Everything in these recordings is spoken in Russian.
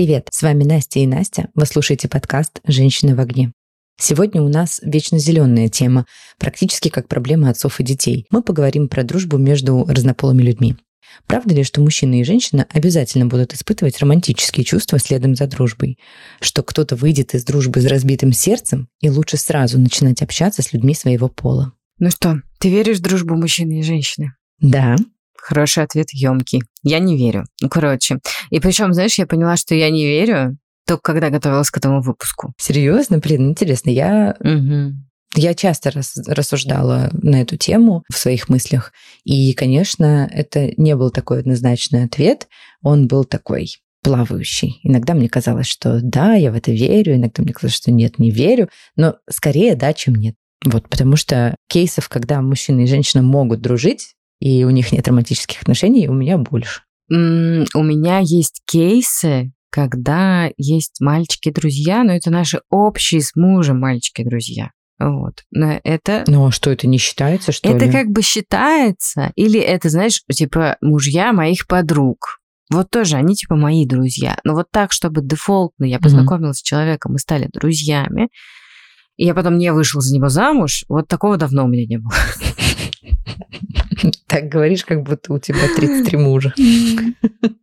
Привет, с вами Настя и Настя. Вы слушаете подкаст «Женщины в огне». Сегодня у нас вечно зеленая тема, практически как проблема отцов и детей. Мы поговорим про дружбу между разнополыми людьми. Правда ли, что мужчина и женщина обязательно будут испытывать романтические чувства следом за дружбой? Что кто-то выйдет из дружбы с разбитым сердцем и лучше сразу начинать общаться с людьми своего пола? Ну что, ты веришь в дружбу мужчины и женщины? Да. Хороший ответ, емкий. Я не верю. Ну, короче. И причем, знаешь, я поняла, что я не верю, только когда готовилась к этому выпуску. Серьезно? Блин, интересно. Я Угу. Я часто рас, рассуждала на эту тему в своих мыслях, и, конечно, это не был такой однозначный ответ, он был такой плавающий. Иногда мне казалось, что да, я в это верю, иногда мне казалось, что нет, не верю, но скорее да, чем нет. Вот, потому что кейсов, когда мужчина и женщина могут дружить, и у них нет романтических отношений, у меня больше. М, У меня есть кейсы, когда есть мальчики-друзья, но это наши общие с мужем мальчики-друзья. Вот. Но это Ну а что, это не считается, что это ли? как бы считается, или это, знаешь, типа мужья моих подруг. Вот тоже они типа мои друзья. Но вот так, чтобы дефолтно я познакомилась с человеком и стали друзьями, и я потом не вышла за него замуж, вот такого давно у меня не было. Так говоришь, как будто у тебя 33 мужа.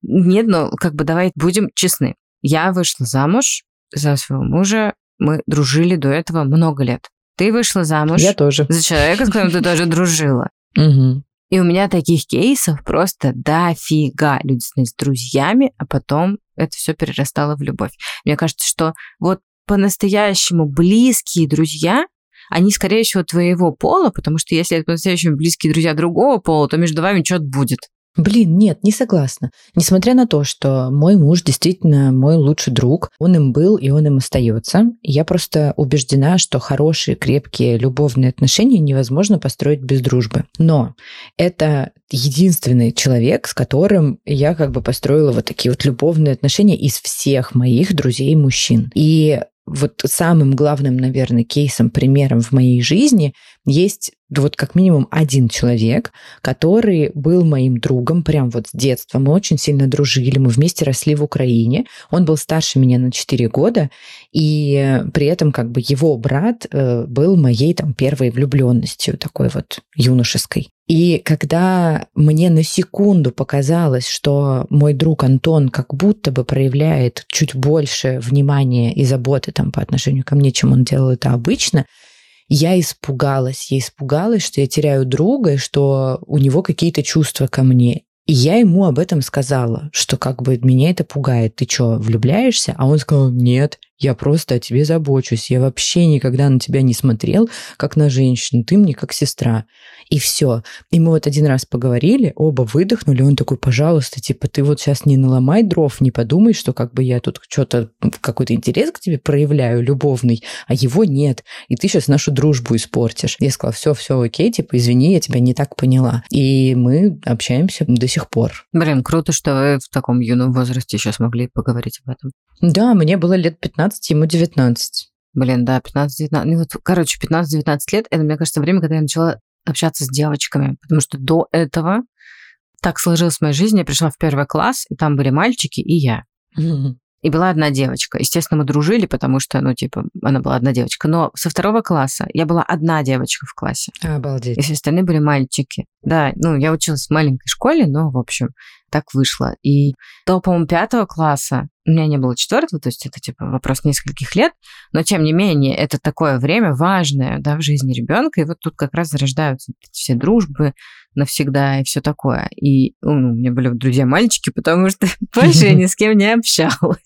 Нет, но как бы давай будем честны. Я вышла замуж за своего мужа, мы дружили до этого много лет. Ты вышла замуж Я тоже. за человека, с которым ты тоже дружила. И у меня таких кейсов просто дофига. Люди становились друзьями, а потом это все перерастало в любовь. Мне кажется, что вот по-настоящему близкие друзья, они, скорее всего, твоего пола, потому что если это по-настоящему близкие друзья другого пола, то между вами что-то будет. Блин, нет, не согласна. Несмотря на то, что мой муж действительно мой лучший друг, он им был и он им остается, я просто убеждена, что хорошие, крепкие, любовные отношения невозможно построить без дружбы. Но это единственный человек, с которым я как бы построила вот такие вот любовные отношения из всех моих друзей мужчин. И вот самым главным, наверное, кейсом, примером в моей жизни есть вот как минимум один человек, который был моим другом прям вот с детства. Мы очень сильно дружили, мы вместе росли в Украине. Он был старше меня на 4 года, и при этом как бы его брат э, был моей там первой влюбленностью, такой вот юношеской. И когда мне на секунду показалось, что мой друг Антон как будто бы проявляет чуть больше внимания и заботы там по отношению ко мне, чем он делал это обычно, я испугалась. Я испугалась, что я теряю друга, и что у него какие-то чувства ко мне. И я ему об этом сказала, что как бы меня это пугает. Ты что, влюбляешься? А он сказал, нет, я просто о тебе забочусь. Я вообще никогда на тебя не смотрел, как на женщину. Ты мне как сестра. И все. И мы вот один раз поговорили, оба выдохнули. Он такой, пожалуйста, типа, ты вот сейчас не наломай дров, не подумай, что как бы я тут что-то, какой-то интерес к тебе проявляю, любовный, а его нет. И ты сейчас нашу дружбу испортишь. Я сказала, все, все окей, типа, извини, я тебя не так поняла. И мы общаемся до сих пор. Блин, круто, что вы в таком юном возрасте еще смогли поговорить об этом. Да, мне было лет 15, ему 19. Блин, да, 15-19. Ну, вот, короче, 15-19 лет, это, мне кажется, время, когда я начала общаться с девочками. Потому что до этого так сложилось в моей жизни. Я пришла в первый класс, и там были мальчики и я. И была одна девочка. Естественно, мы дружили, потому что, ну, типа, она была одна девочка. Но со второго класса я была одна девочка в классе. И Обалдеть. все остальные были мальчики. Да, ну, я училась в маленькой школе, но, в общем, так вышло. И до, по-моему, пятого класса, у меня не было четвертого, то есть это, типа, вопрос нескольких лет, но, тем не менее, это такое время важное, да, в жизни ребенка, и вот тут как раз зарождаются все дружбы навсегда и все такое. И ну, у меня были друзья-мальчики, потому что больше я ни с кем не общалась.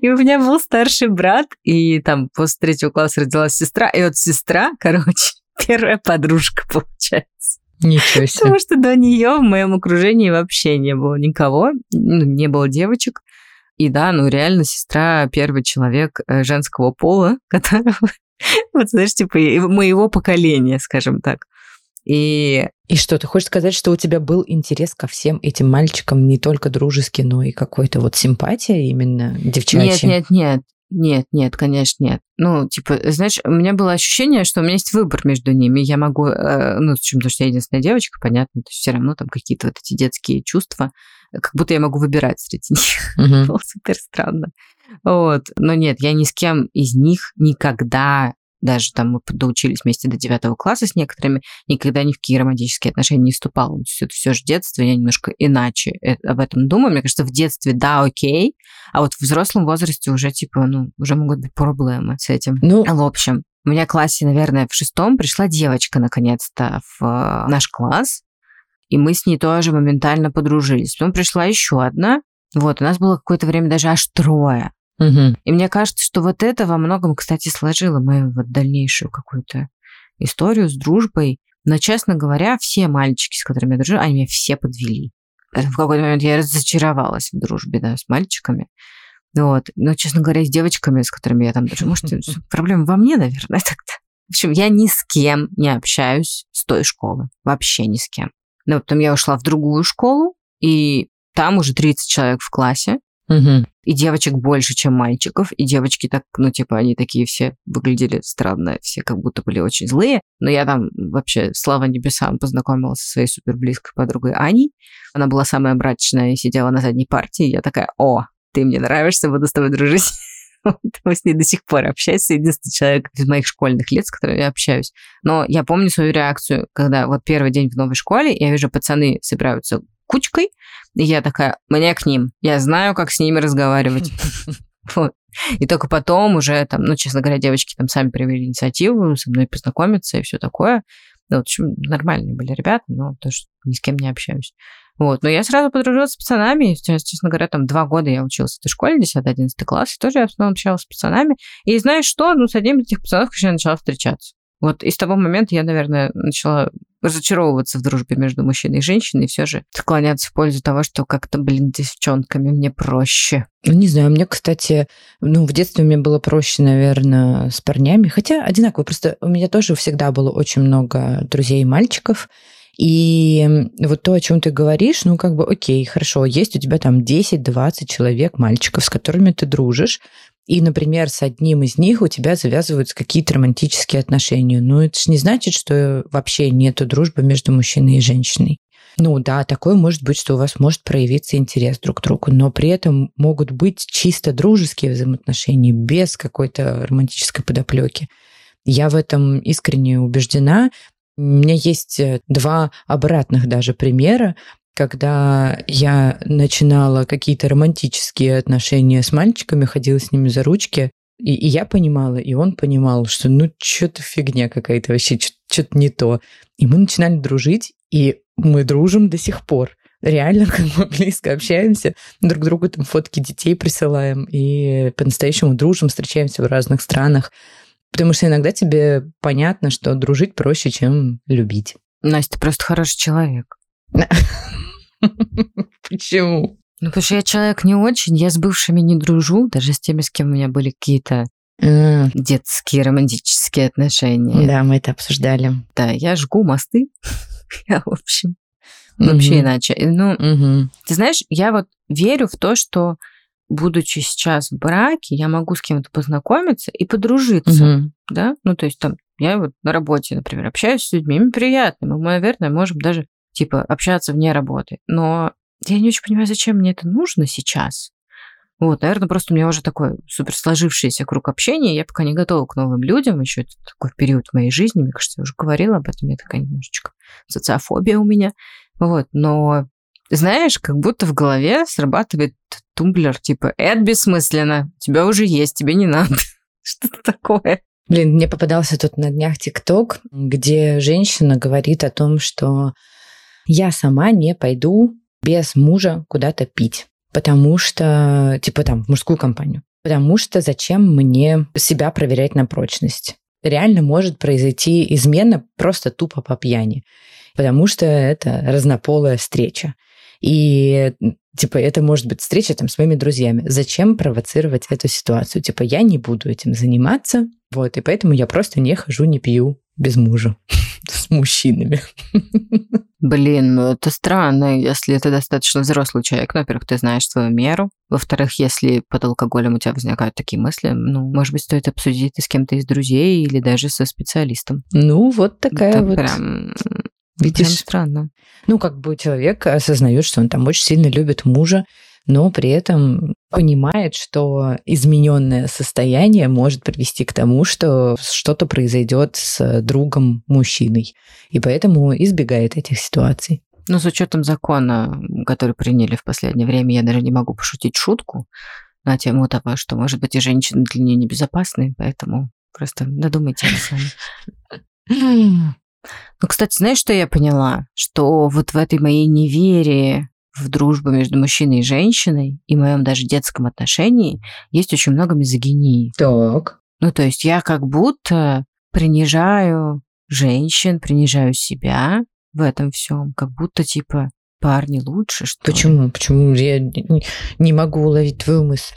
И у меня был старший брат, и там после третьего класса родилась сестра, и вот сестра, короче, первая подружка получается. Ничего себе. Потому что до нее в моем окружении вообще не было никого, ну, не было девочек. И да, ну реально сестра первый человек э, женского пола, которого, вот знаешь, типа моего поколения, скажем так. И И что, ты хочешь сказать, что у тебя был интерес ко всем этим мальчикам не только дружеский, но и какой-то вот симпатия именно девчачья? нет, нет, нет, нет, нет, конечно, нет. Ну, типа, знаешь, у меня было ощущение, что у меня есть выбор между ними. Я могу, э, ну, чем то, что я единственная девочка, понятно, то есть все равно там какие-то вот эти детские чувства как будто я могу выбирать среди них. Uh-huh. Было супер странно. Вот. Но нет, я ни с кем из них никогда даже там мы доучились вместе до девятого класса с некоторыми, никогда ни в какие романтические отношения не вступала. То есть это все же детство, я немножко иначе э, об этом думаю. Мне кажется, в детстве да, окей, а вот в взрослом возрасте уже типа, ну, уже могут быть проблемы с этим. Ну, в общем, у меня в классе, наверное, в шестом пришла девочка наконец-то в э, наш класс, и мы с ней тоже моментально подружились. Потом пришла еще одна, вот, у нас было какое-то время даже аж трое. Угу. И мне кажется, что вот это во многом, кстати, сложило мою вот дальнейшую какую-то историю с дружбой. Но, честно говоря, все мальчики, с которыми я дружила, они меня все подвели. В какой-то момент я разочаровалась в дружбе, да, с мальчиками. Вот. Но, честно говоря, с девочками, с которыми я там дружу, может, проблема во мне, наверное, тогда. В общем, я ни с кем не общаюсь с той школы. Вообще ни с кем. Но потом я ушла в другую школу, и там уже 30 человек в классе. Угу. И девочек больше, чем мальчиков. И девочки так, ну, типа, они такие все выглядели странно, все как будто были очень злые. Но я там вообще, слава небесам, познакомилась со своей супер близкой подругой Аней. Она была самая брачная и сидела на задней партии. Я такая, о, ты мне нравишься, буду с тобой дружить. Мы с ней до сих пор общаемся. Единственный человек из моих школьных лет, с которым я общаюсь. Но я помню свою реакцию, когда вот первый день в новой школе, я вижу, пацаны собираются кучкой, и я такая, мне к ним, я знаю, как с ними разговаривать. Вот. И только потом уже там, ну, честно говоря, девочки там сами проявили инициативу, со мной познакомиться и все такое. Ну, в общем, нормальные были ребята, но тоже ни с кем не общаюсь. Вот. Но я сразу подружилась с пацанами. Честно говоря, там два года я училась в этой школе, 10-11 класс, и тоже я в основном общалась с пацанами. И знаешь что? Ну, с одним из этих пацанов, конечно, я начала встречаться. Вот и с того момента я, наверное, начала разочаровываться в дружбе между мужчиной и женщиной и все же склоняться в пользу того, что как-то, блин, девчонками мне проще. Ну, не знаю, мне, кстати, ну, в детстве мне было проще, наверное, с парнями, хотя одинаково, просто у меня тоже всегда было очень много друзей и мальчиков, и вот то, о чем ты говоришь, ну, как бы, окей, хорошо, есть у тебя там 10-20 человек, мальчиков, с которыми ты дружишь, и, например, с одним из них у тебя завязываются какие-то романтические отношения. Ну, это же не значит, что вообще нету дружбы между мужчиной и женщиной. Ну да, такое может быть, что у вас может проявиться интерес друг к другу, но при этом могут быть чисто дружеские взаимоотношения без какой-то романтической подоплеки. Я в этом искренне убеждена. У меня есть э, два обратных даже примера когда я начинала какие-то романтические отношения с мальчиками, ходила с ними за ручки, и, и я понимала, и он понимал, что ну что-то фигня какая-то вообще, что-то не то. И мы начинали дружить, и мы дружим до сих пор. Реально, как мы близко общаемся, друг другу там фотки детей присылаем, и по-настоящему дружим, встречаемся в разных странах. Потому что иногда тебе понятно, что дружить проще, чем любить. Настя, просто хороший человек. Почему? Ну, потому что я человек не очень, я с бывшими не дружу, даже с теми, с кем у меня были какие-то mm. детские романтические отношения. Да, мы это обсуждали. Да, я жгу мосты. я, в общем, вообще иначе. Ну, ты знаешь, я вот верю в то, что будучи сейчас в браке, я могу с кем-то познакомиться и подружиться, да? Ну, то есть там я вот на работе, например, общаюсь с людьми, им приятно, мы, наверное, можем даже типа, общаться вне работы. Но я не очень понимаю, зачем мне это нужно сейчас. Вот, наверное, просто у меня уже такой супер сложившийся круг общения, я пока не готова к новым людям, еще это такой период в моей жизни, мне кажется, я уже говорила об этом, я такая немножечко социофобия у меня, вот, но знаешь, как будто в голове срабатывает тумблер, типа, это бессмысленно, тебя уже есть, тебе не надо. Что-то такое. Блин, мне попадался тут на днях ТикТок, где женщина говорит о том, что я сама не пойду без мужа куда-то пить, потому что, типа там, в мужскую компанию. Потому что зачем мне себя проверять на прочность? Реально может произойти измена просто тупо по пьяни, потому что это разнополая встреча. И типа это может быть встреча там с моими друзьями. Зачем провоцировать эту ситуацию? Типа я не буду этим заниматься, вот, и поэтому я просто не хожу, не пью без мужа с мужчинами. Блин, ну это странно, если ты достаточно взрослый человек. Ну, во-первых, ты знаешь свою меру. Во-вторых, если под алкоголем у тебя возникают такие мысли, ну, может быть, стоит обсудить это с кем-то из друзей или даже со специалистом. Ну, вот такая это вот прям Видишь? Прям странно. Ну, как бы человек осознает, что он там очень сильно любит мужа, но при этом понимает, что измененное состояние может привести к тому, что что-то произойдет с другом мужчиной. И поэтому избегает этих ситуаций. Но с учетом закона, который приняли в последнее время, я даже не могу пошутить шутку на тему того, что, может быть, и женщины для нее небезопасны, поэтому просто додумайте сами. Ну, кстати, знаешь, что я поняла? Что вот в этой моей неверии в дружбу между мужчиной и женщиной и моем даже детском отношении есть очень много мизогинии. Так. Ну, то есть я как будто принижаю женщин, принижаю себя в этом всем, как будто типа парни лучше, что Почему? Ли? Почему я не могу уловить твою мысль?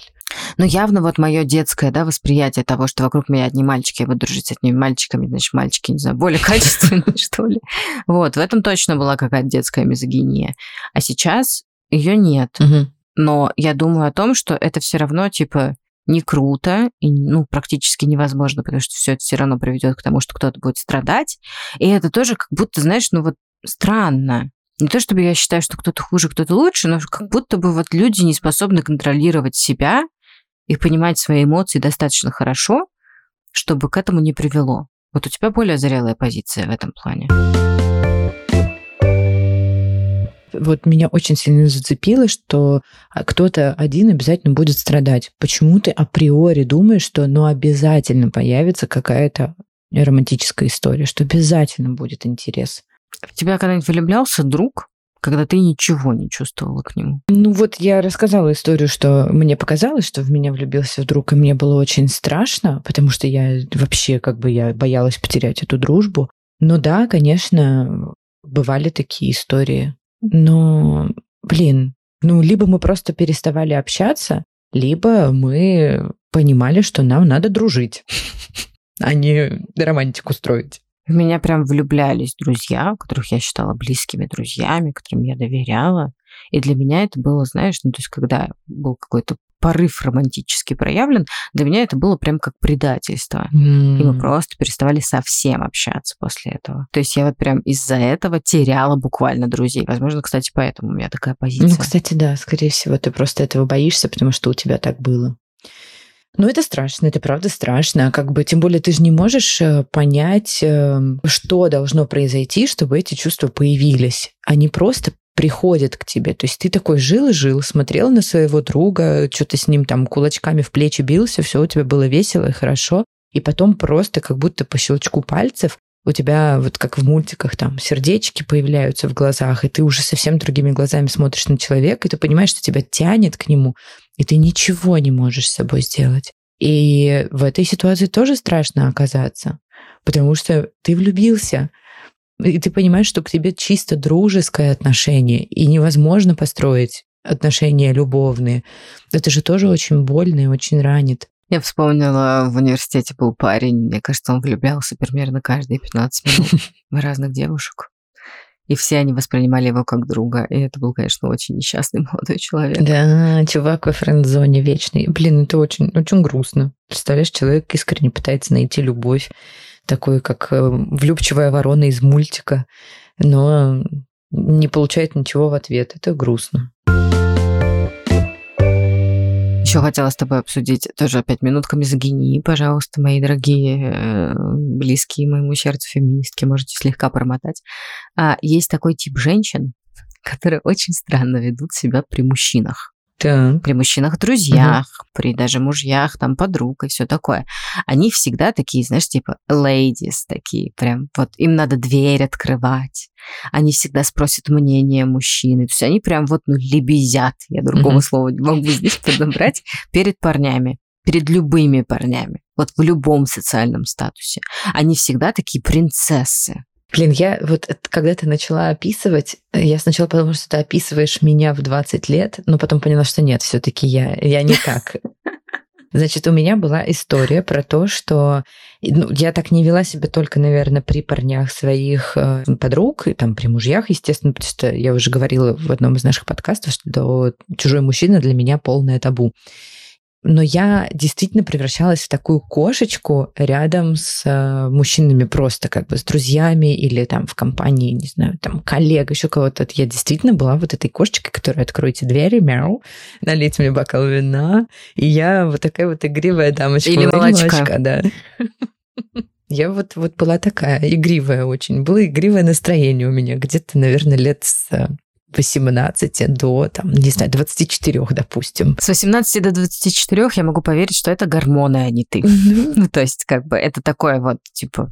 Ну, явно вот мое детское, да, восприятие того, что вокруг меня одни мальчики, я буду дружить с одними мальчиками, значит, мальчики, не знаю, более качественные, что ли. Вот, в этом точно была какая-то детская мизогиния. А сейчас ее нет. Но я думаю о том, что это все равно, типа, не круто и, ну, практически невозможно, потому что все это все равно приведет к тому, что кто-то будет страдать. И это тоже как будто, знаешь, ну вот странно. Не то чтобы я считаю, что кто-то хуже, кто-то лучше, но как будто бы вот люди не способны контролировать себя и понимать свои эмоции достаточно хорошо, чтобы к этому не привело. Вот у тебя более зрелая позиция в этом плане. Вот меня очень сильно зацепило, что кто-то один обязательно будет страдать. Почему ты априори думаешь, что ну обязательно появится какая-то романтическая история, что обязательно будет интерес? В тебя когда-нибудь влюблялся друг, когда ты ничего не чувствовала к нему? Ну вот я рассказала историю, что мне показалось, что в меня влюбился друг, и мне было очень страшно, потому что я вообще как бы я боялась потерять эту дружбу. Но да, конечно, бывали такие истории. Но, блин, ну либо мы просто переставали общаться, либо мы понимали, что нам надо дружить, а не романтику строить. В меня прям влюблялись друзья, которых я считала близкими друзьями, которым я доверяла. И для меня это было, знаешь, ну то есть когда был какой-то порыв романтически проявлен, для меня это было прям как предательство. Mm. И мы просто переставали совсем общаться после этого. То есть я вот прям из-за этого теряла буквально друзей. Возможно, кстати, поэтому у меня такая позиция. Ну, кстати, да, скорее всего, ты просто этого боишься, потому что у тебя так было. Ну, это страшно, это правда страшно. Как бы, тем более, ты же не можешь э, понять, эм, что должно произойти, чтобы эти чувства появились. Они просто приходят к тебе. То есть ты такой жил и жил, смотрел на своего друга, что-то с ним там кулачками в плечи бился, все у тебя было весело и хорошо. И потом просто как будто по щелчку пальцев у тебя вот как в мультиках там сердечки появляются в глазах, и ты уже совсем другими глазами смотришь на человека, и ты понимаешь, что тебя тянет к нему, и ты ничего не можешь с собой сделать. И в этой ситуации тоже страшно оказаться, потому что ты влюбился, и ты понимаешь, что к тебе чисто дружеское отношение, и невозможно построить отношения любовные. Это же тоже очень больно и очень ранит. Я вспомнила, в университете был парень, мне кажется, он влюблялся примерно каждые 15 минут в разных девушек и все они воспринимали его как друга. И это был, конечно, очень несчастный молодой человек. Да, чувак во френд-зоне вечный. Блин, это очень, очень грустно. Представляешь, человек искренне пытается найти любовь, такой, как э, влюбчивая ворона из мультика, но не получает ничего в ответ. Это грустно. Еще хотела с тобой обсудить тоже опять минутка мизогинии, пожалуйста, мои дорогие, э, близкие моему сердцу феминистки, можете слегка промотать. А, есть такой тип женщин, которые очень странно ведут себя при мужчинах. Так. При мужчинах-друзьях, угу. при даже мужьях, там, подруг и все такое. Они всегда такие, знаешь, типа ladies такие, прям вот им надо дверь открывать. Они всегда спросят мнение мужчины. То есть они прям вот, ну, лебезят, я другого угу. слова не могу здесь подобрать, перед парнями перед любыми парнями, вот в любом социальном статусе. Они всегда такие принцессы. Блин, я вот когда ты начала описывать, я сначала подумала, что ты описываешь меня в 20 лет, но потом поняла, что нет, все таки я, я не так. Значит, у меня была история про то, что ну, я так не вела себя только, наверное, при парнях своих э, подруг, и там при мужьях, естественно, потому что я уже говорила в одном из наших подкастов, что чужой мужчина для меня полное табу. Но я действительно превращалась в такую кошечку рядом с э, мужчинами просто как бы с друзьями или там в компании, не знаю, там коллег, еще кого-то. Я действительно была вот этой кошечкой, которая откроете двери, мяу, налить мне бокал вина, и я вот такая вот игривая дамочка. Или молочка. молочка да. Я вот, вот была такая игривая очень. Было игривое настроение у меня где-то, наверное, лет с 18 до, там, не знаю, 24, допустим. С 18 до 24 я могу поверить, что это гормоны, а не ты. Ну, то есть, как бы, это такое вот, типа,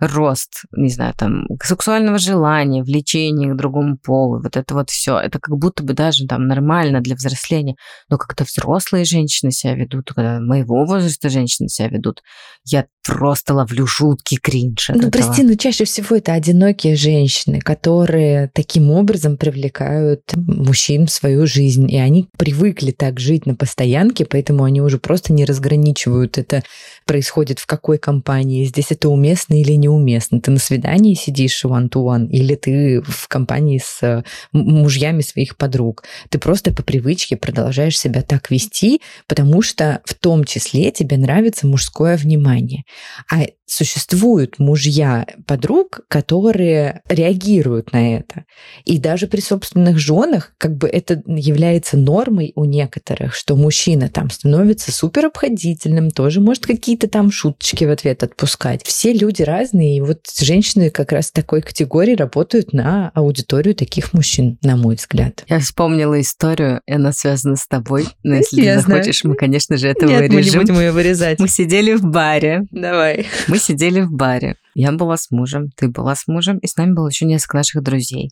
рост, не знаю, там, сексуального желания, влечения к другому полу, вот это вот все, это как будто бы даже там нормально для взросления, но как-то взрослые женщины себя ведут, когда моего возраста женщины себя ведут, я просто ловлю жуткий кринж. Ну, этого. прости, но чаще всего это одинокие женщины, которые таким образом привлекают мужчин в свою жизнь, и они привыкли так жить на постоянке, поэтому они уже просто не разграничивают, это происходит в какой компании, здесь это уместно или неуместно. Ты на свидании сидишь one-to-one, или ты в компании с мужьями своих подруг. Ты просто по привычке продолжаешь себя так вести, потому что в том числе тебе нравится мужское внимание. А существуют мужья подруг, которые реагируют на это. И даже при собственных женах как бы это является нормой у некоторых, что мужчина там становится супер обходительным, тоже может какие-то там шуточки в ответ отпускать. Все люди разные, и вот женщины как раз такой категории работают на аудиторию таких мужчин, на мой взгляд. Я вспомнила историю, и она связана с тобой. Но если Я ты захочешь, знаю. мы, конечно же, это Нет, вырежем. мы не будем ее вырезать. Мы сидели в баре. Давай. Мы сидели в баре. Я была с мужем, ты была с мужем, и с нами было еще несколько наших друзей.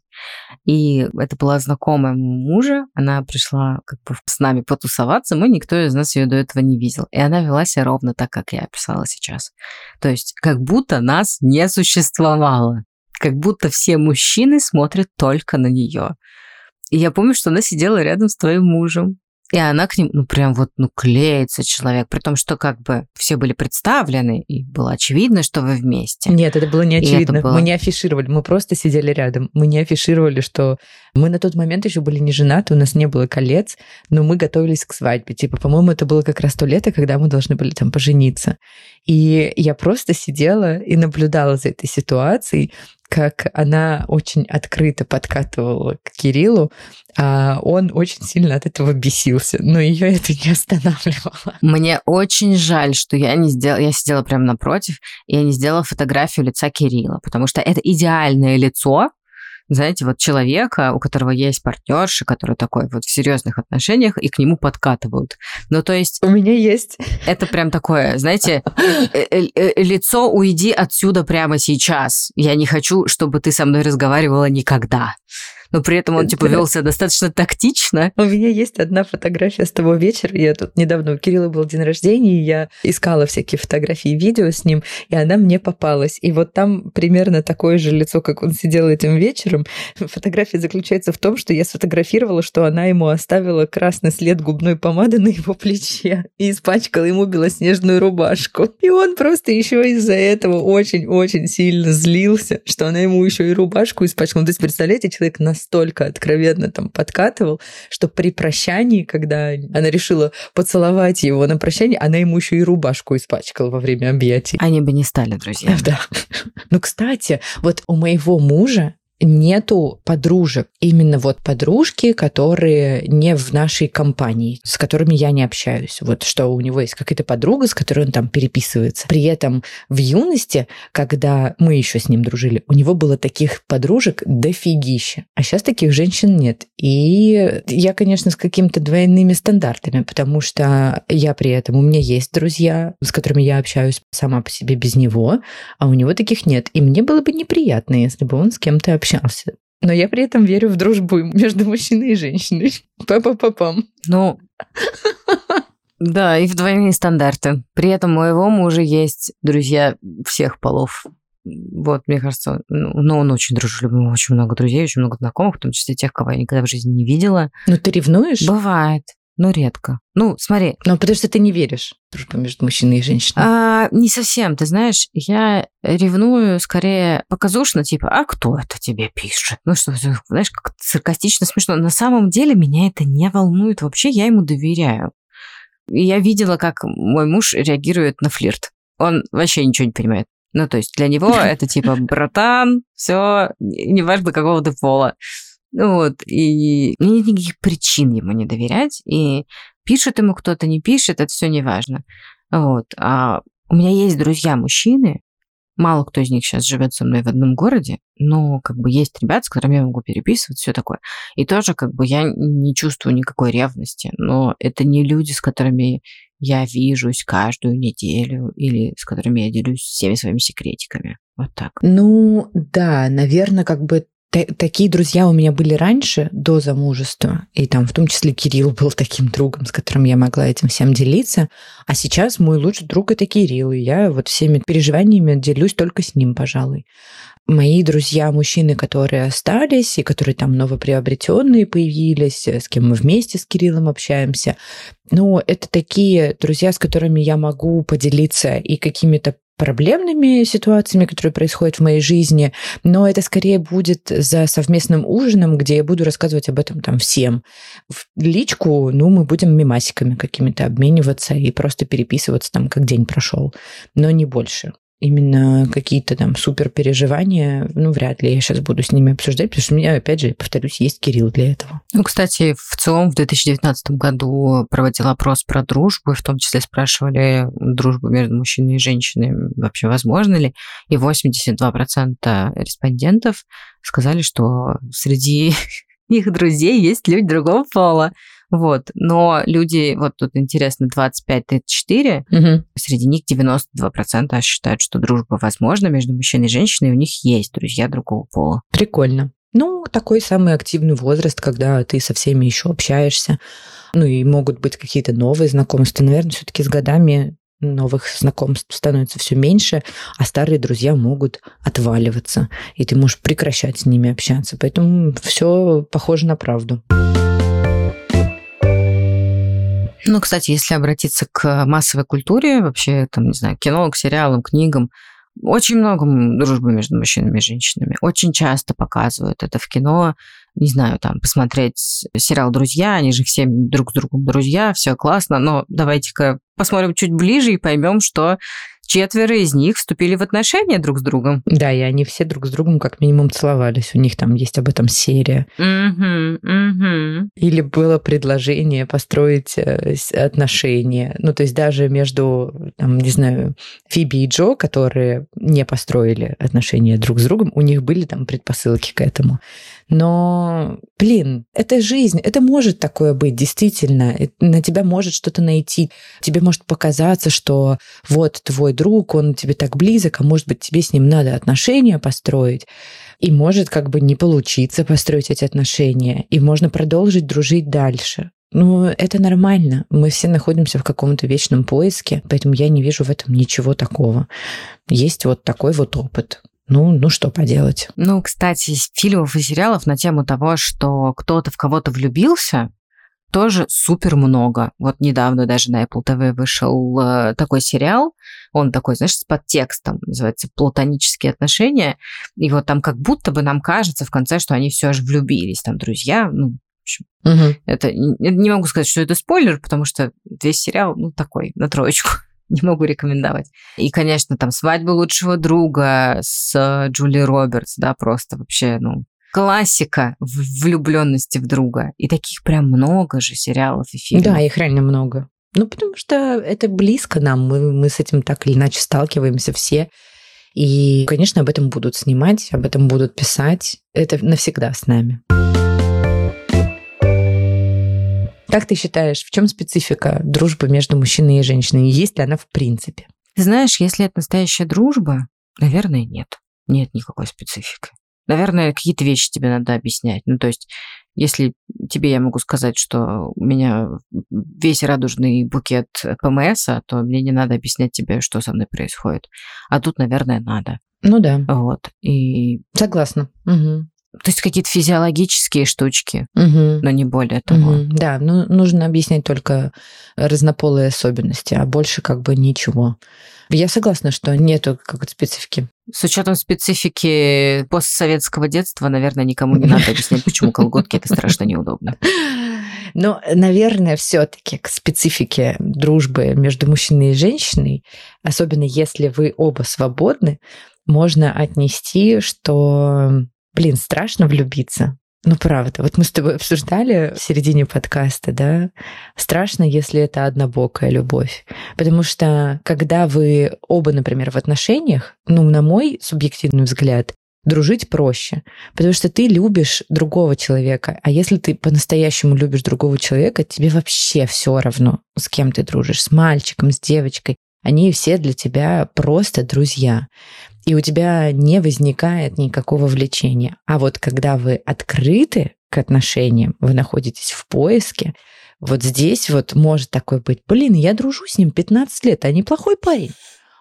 И это была знакомая мужа, она пришла как бы с нами потусоваться, мы никто из нас ее до этого не видел. И она вела себя ровно так, как я описала сейчас. То есть как будто нас не существовало. Как будто все мужчины смотрят только на нее. И я помню, что она сидела рядом с твоим мужем. И она к ним, ну, прям вот, ну, клеится человек, при том, что как бы все были представлены, и было очевидно, что вы вместе. Нет, это было не очевидно. Было... Мы не афишировали, мы просто сидели рядом. Мы не афишировали, что мы на тот момент еще были не женаты, у нас не было колец, но мы готовились к свадьбе. Типа, по-моему, это было как раз то лето, когда мы должны были там пожениться. И я просто сидела и наблюдала за этой ситуацией, как она очень открыто подкатывала к Кириллу, а он очень сильно от этого бесился, но ее это не останавливало. Мне очень жаль, что я не сделала, я сидела прямо напротив, и я не сделала фотографию лица Кирилла, потому что это идеальное лицо, знаете, вот человека, у которого есть партнерша, который такой вот в серьезных отношениях, и к нему подкатывают. Ну, то есть... У меня есть. Это прям такое, знаете, э, э, э, лицо «уйди отсюда прямо сейчас». Я не хочу, чтобы ты со мной разговаривала никогда но при этом он типа вел себя достаточно тактично. У меня есть одна фотография с того вечера. Я тут недавно у Кирилла был день рождения, и я искала всякие фотографии и видео с ним, и она мне попалась. И вот там примерно такое же лицо, как он сидел этим вечером. Фотография заключается в том, что я сфотографировала, что она ему оставила красный след губной помады на его плече и испачкала ему белоснежную рубашку. И он просто еще из-за этого очень-очень сильно злился, что она ему еще и рубашку испачкала. Ну, то есть, представляете, человек на настолько откровенно там подкатывал, что при прощании, когда она решила поцеловать его на прощание, она ему еще и рубашку испачкала во время объятий. Они бы не стали друзьями. Да. Ну, кстати, вот у моего мужа нету подружек. Именно вот подружки, которые не в нашей компании, с которыми я не общаюсь. Вот что у него есть какая-то подруга, с которой он там переписывается. При этом в юности, когда мы еще с ним дружили, у него было таких подружек дофигища. А сейчас таких женщин нет. И я, конечно, с какими-то двойными стандартами, потому что я при этом, у меня есть друзья, с которыми я общаюсь сама по себе без него, а у него таких нет. И мне было бы неприятно, если бы он с кем-то общался общался. Но я при этом верю в дружбу между мужчиной и женщиной. Папа-папам. Ну, да, и в двойные стандарты. При этом у моего мужа есть друзья всех полов. Вот, мне кажется, ну, ну он очень дружелюбный, очень много друзей, очень много знакомых, в том числе тех, кого я никогда в жизни не видела. Но ты ревнуешь? Бывает но редко. Ну, смотри. Ну, потому что ты не веришь в дружбу между мужчиной и женщиной. А, не совсем. Ты знаешь, я ревную скорее показушно, типа, а кто это тебе пишет? Ну, что, знаешь, как саркастично смешно. На самом деле меня это не волнует вообще, я ему доверяю. И я видела, как мой муж реагирует на флирт. Он вообще ничего не понимает. Ну, то есть для него это типа братан, все, неважно какого ты пола. Вот, и нет никаких причин ему не доверять. И пишет ему кто-то, не пишет, это все не важно. Вот. А у меня есть друзья мужчины, Мало кто из них сейчас живет со мной в одном городе, но как бы есть ребят, с которыми я могу переписывать, все такое. И тоже как бы я не чувствую никакой ревности, но это не люди, с которыми я вижусь каждую неделю или с которыми я делюсь всеми своими секретиками. Вот так. Ну, да, наверное, как бы такие друзья у меня были раньше, до замужества, и там в том числе Кирилл был таким другом, с которым я могла этим всем делиться, а сейчас мой лучший друг это Кирилл, и я вот всеми переживаниями делюсь только с ним, пожалуй. Мои друзья, мужчины, которые остались, и которые там новоприобретенные появились, с кем мы вместе с Кириллом общаемся, ну, это такие друзья, с которыми я могу поделиться и какими-то проблемными ситуациями, которые происходят в моей жизни, но это скорее будет за совместным ужином, где я буду рассказывать об этом там всем. В личку, ну, мы будем мимасиками какими-то обмениваться и просто переписываться там, как день прошел, но не больше именно какие-то там супер переживания, ну, вряд ли я сейчас буду с ними обсуждать, потому что у меня, опять же, повторюсь, есть Кирилл для этого. Ну, кстати, в целом в 2019 году проводил опрос про дружбу, в том числе спрашивали дружбу между мужчиной и женщиной вообще возможно ли, и 82% респондентов сказали, что среди их друзей есть люди другого пола. Вот. Но люди, вот тут интересно, 25-34, угу. среди них 92% считают, что дружба возможна между мужчиной и женщиной, и у них есть друзья другого пола. Прикольно. Ну, такой самый активный возраст, когда ты со всеми еще общаешься. Ну и могут быть какие-то новые знакомства. Наверное, все-таки с годами новых знакомств становится все меньше, а старые друзья могут отваливаться, и ты можешь прекращать с ними общаться. Поэтому все похоже на правду. Ну, кстати, если обратиться к массовой культуре, вообще, там, не знаю, кино, к сериалам, книгам, очень много дружбы между мужчинами и женщинами. Очень часто показывают это в кино. Не знаю, там, посмотреть сериал «Друзья», они же все друг с другом друзья, все классно, но давайте-ка посмотрим чуть ближе и поймем, что четверо из них вступили в отношения друг с другом. Да, и они все друг с другом как минимум целовались. У них там есть об этом серия. Угу, угу. Или было предложение построить э, отношения. Ну, то есть даже между, там, не знаю, Фиби и Джо, которые не построили отношения друг с другом, у них были там предпосылки к этому. Но, блин, это жизнь, это может такое быть, действительно. На тебя может что-то найти. Тебе может показаться, что вот твой друг, он тебе так близок, а может быть, тебе с ним надо отношения построить. И может как бы не получиться построить эти отношения. И можно продолжить дружить дальше. Ну, это нормально. Мы все находимся в каком-то вечном поиске, поэтому я не вижу в этом ничего такого. Есть вот такой вот опыт. Ну, ну что поделать. Ну, кстати, фильмов и сериалов на тему того, что кто-то в кого-то влюбился, тоже супер много. Вот недавно даже на Apple TV вышел э, такой сериал, он такой, знаешь, с подтекстом, называется «Платонические отношения», и вот там как будто бы нам кажется в конце, что они все же влюбились, там друзья, ну, общем, угу. это не могу сказать, что это спойлер, потому что весь сериал, ну, такой, на троечку не могу рекомендовать. И, конечно, там «Свадьба лучшего друга» с э, Джули Робертс, да, просто вообще, ну, классика влюбленности в друга. И таких прям много же сериалов и фильмов. Да, их реально много. Ну, потому что это близко нам, мы, мы с этим так или иначе сталкиваемся все. И, конечно, об этом будут снимать, об этом будут писать. Это навсегда с нами. Как ты считаешь, в чем специфика дружбы между мужчиной и женщиной? Есть ли она в принципе? знаешь, если это настоящая дружба, наверное, нет. Нет никакой специфики. Наверное, какие-то вещи тебе надо объяснять. Ну, то есть, если тебе я могу сказать, что у меня весь радужный букет ПМС, то мне не надо объяснять тебе, что со мной происходит. А тут, наверное, надо. Ну да. Вот. И... Согласна. Угу. То есть какие-то физиологические штучки, угу. но не более того. Угу. Да, ну нужно объяснять только разнополые особенности, а больше как бы ничего. Я согласна, что нету какой-то специфики. С учетом специфики постсоветского детства, наверное, никому не надо объяснять, почему колготки это страшно неудобно. Но, наверное, все-таки к специфике дружбы между мужчиной и женщиной, особенно если вы оба свободны, можно отнести, что, блин, страшно влюбиться. Ну, правда. Вот мы с тобой обсуждали в середине подкаста, да, страшно, если это однобокая любовь. Потому что, когда вы оба, например, в отношениях, ну, на мой субъективный взгляд, дружить проще, потому что ты любишь другого человека. А если ты по-настоящему любишь другого человека, тебе вообще все равно, с кем ты дружишь, с мальчиком, с девочкой. Они все для тебя просто друзья. И у тебя не возникает никакого влечения. А вот когда вы открыты к отношениям, вы находитесь в поиске, вот здесь вот может такой быть, блин, я дружу с ним 15 лет, а неплохой парень.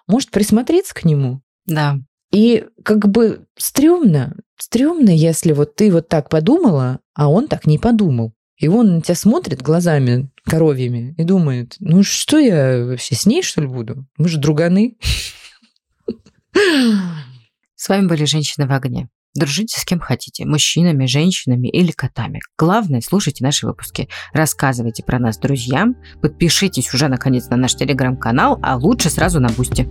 Может присмотреться к нему? Да. И как бы стрёмно, стрёмно, если вот ты вот так подумала, а он так не подумал. И он на тебя смотрит глазами коровьями и думает, ну что я вообще с ней, что ли, буду? Мы же друганы. С вами были «Женщины в огне». Дружите с кем хотите, мужчинами, женщинами или котами. Главное, слушайте наши выпуски, рассказывайте про нас друзьям, подпишитесь уже наконец на наш телеграм-канал, а лучше сразу на Бусти.